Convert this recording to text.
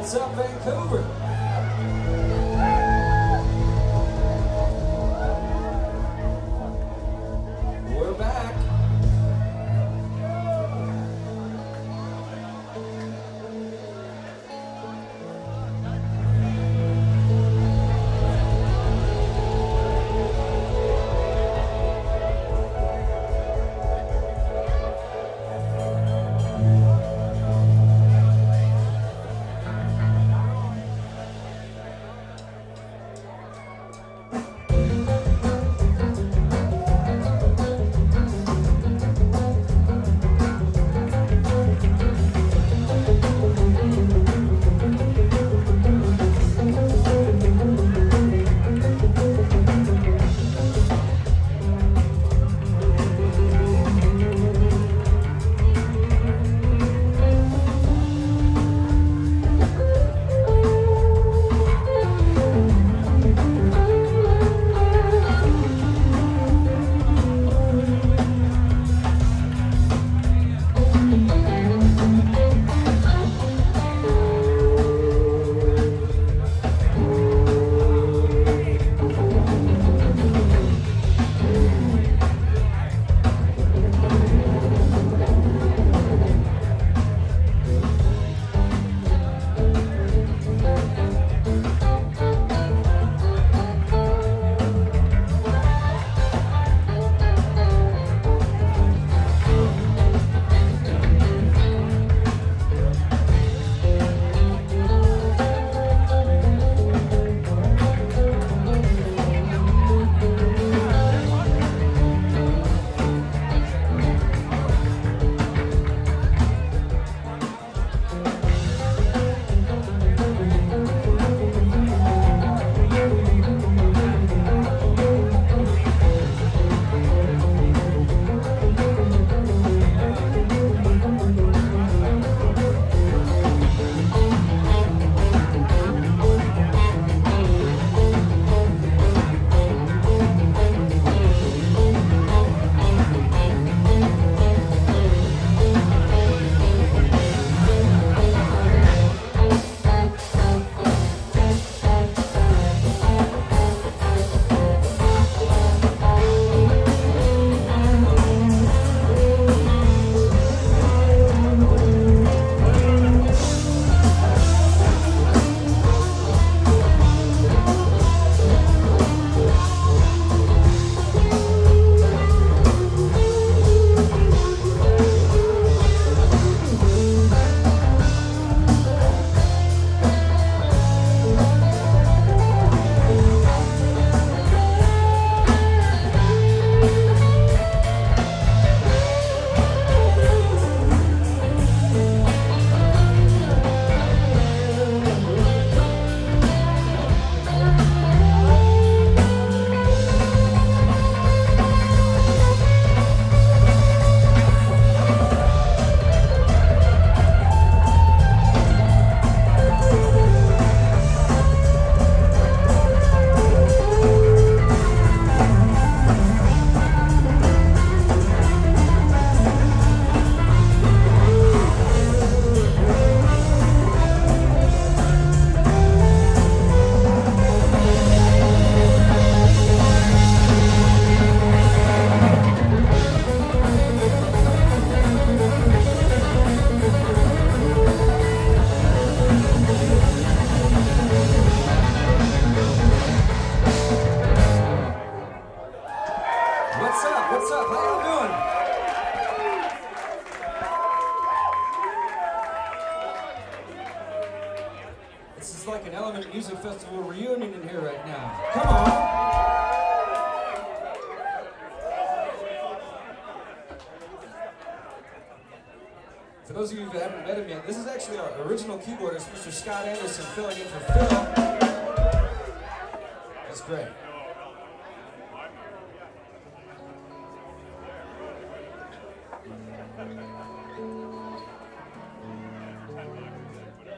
What's up, Vancouver? Festival reunion in here right now. Come on. For those of you who haven't met him yet, this is actually our original keyboardist, Mr. Scott Anderson, filling in for Phil. That's great.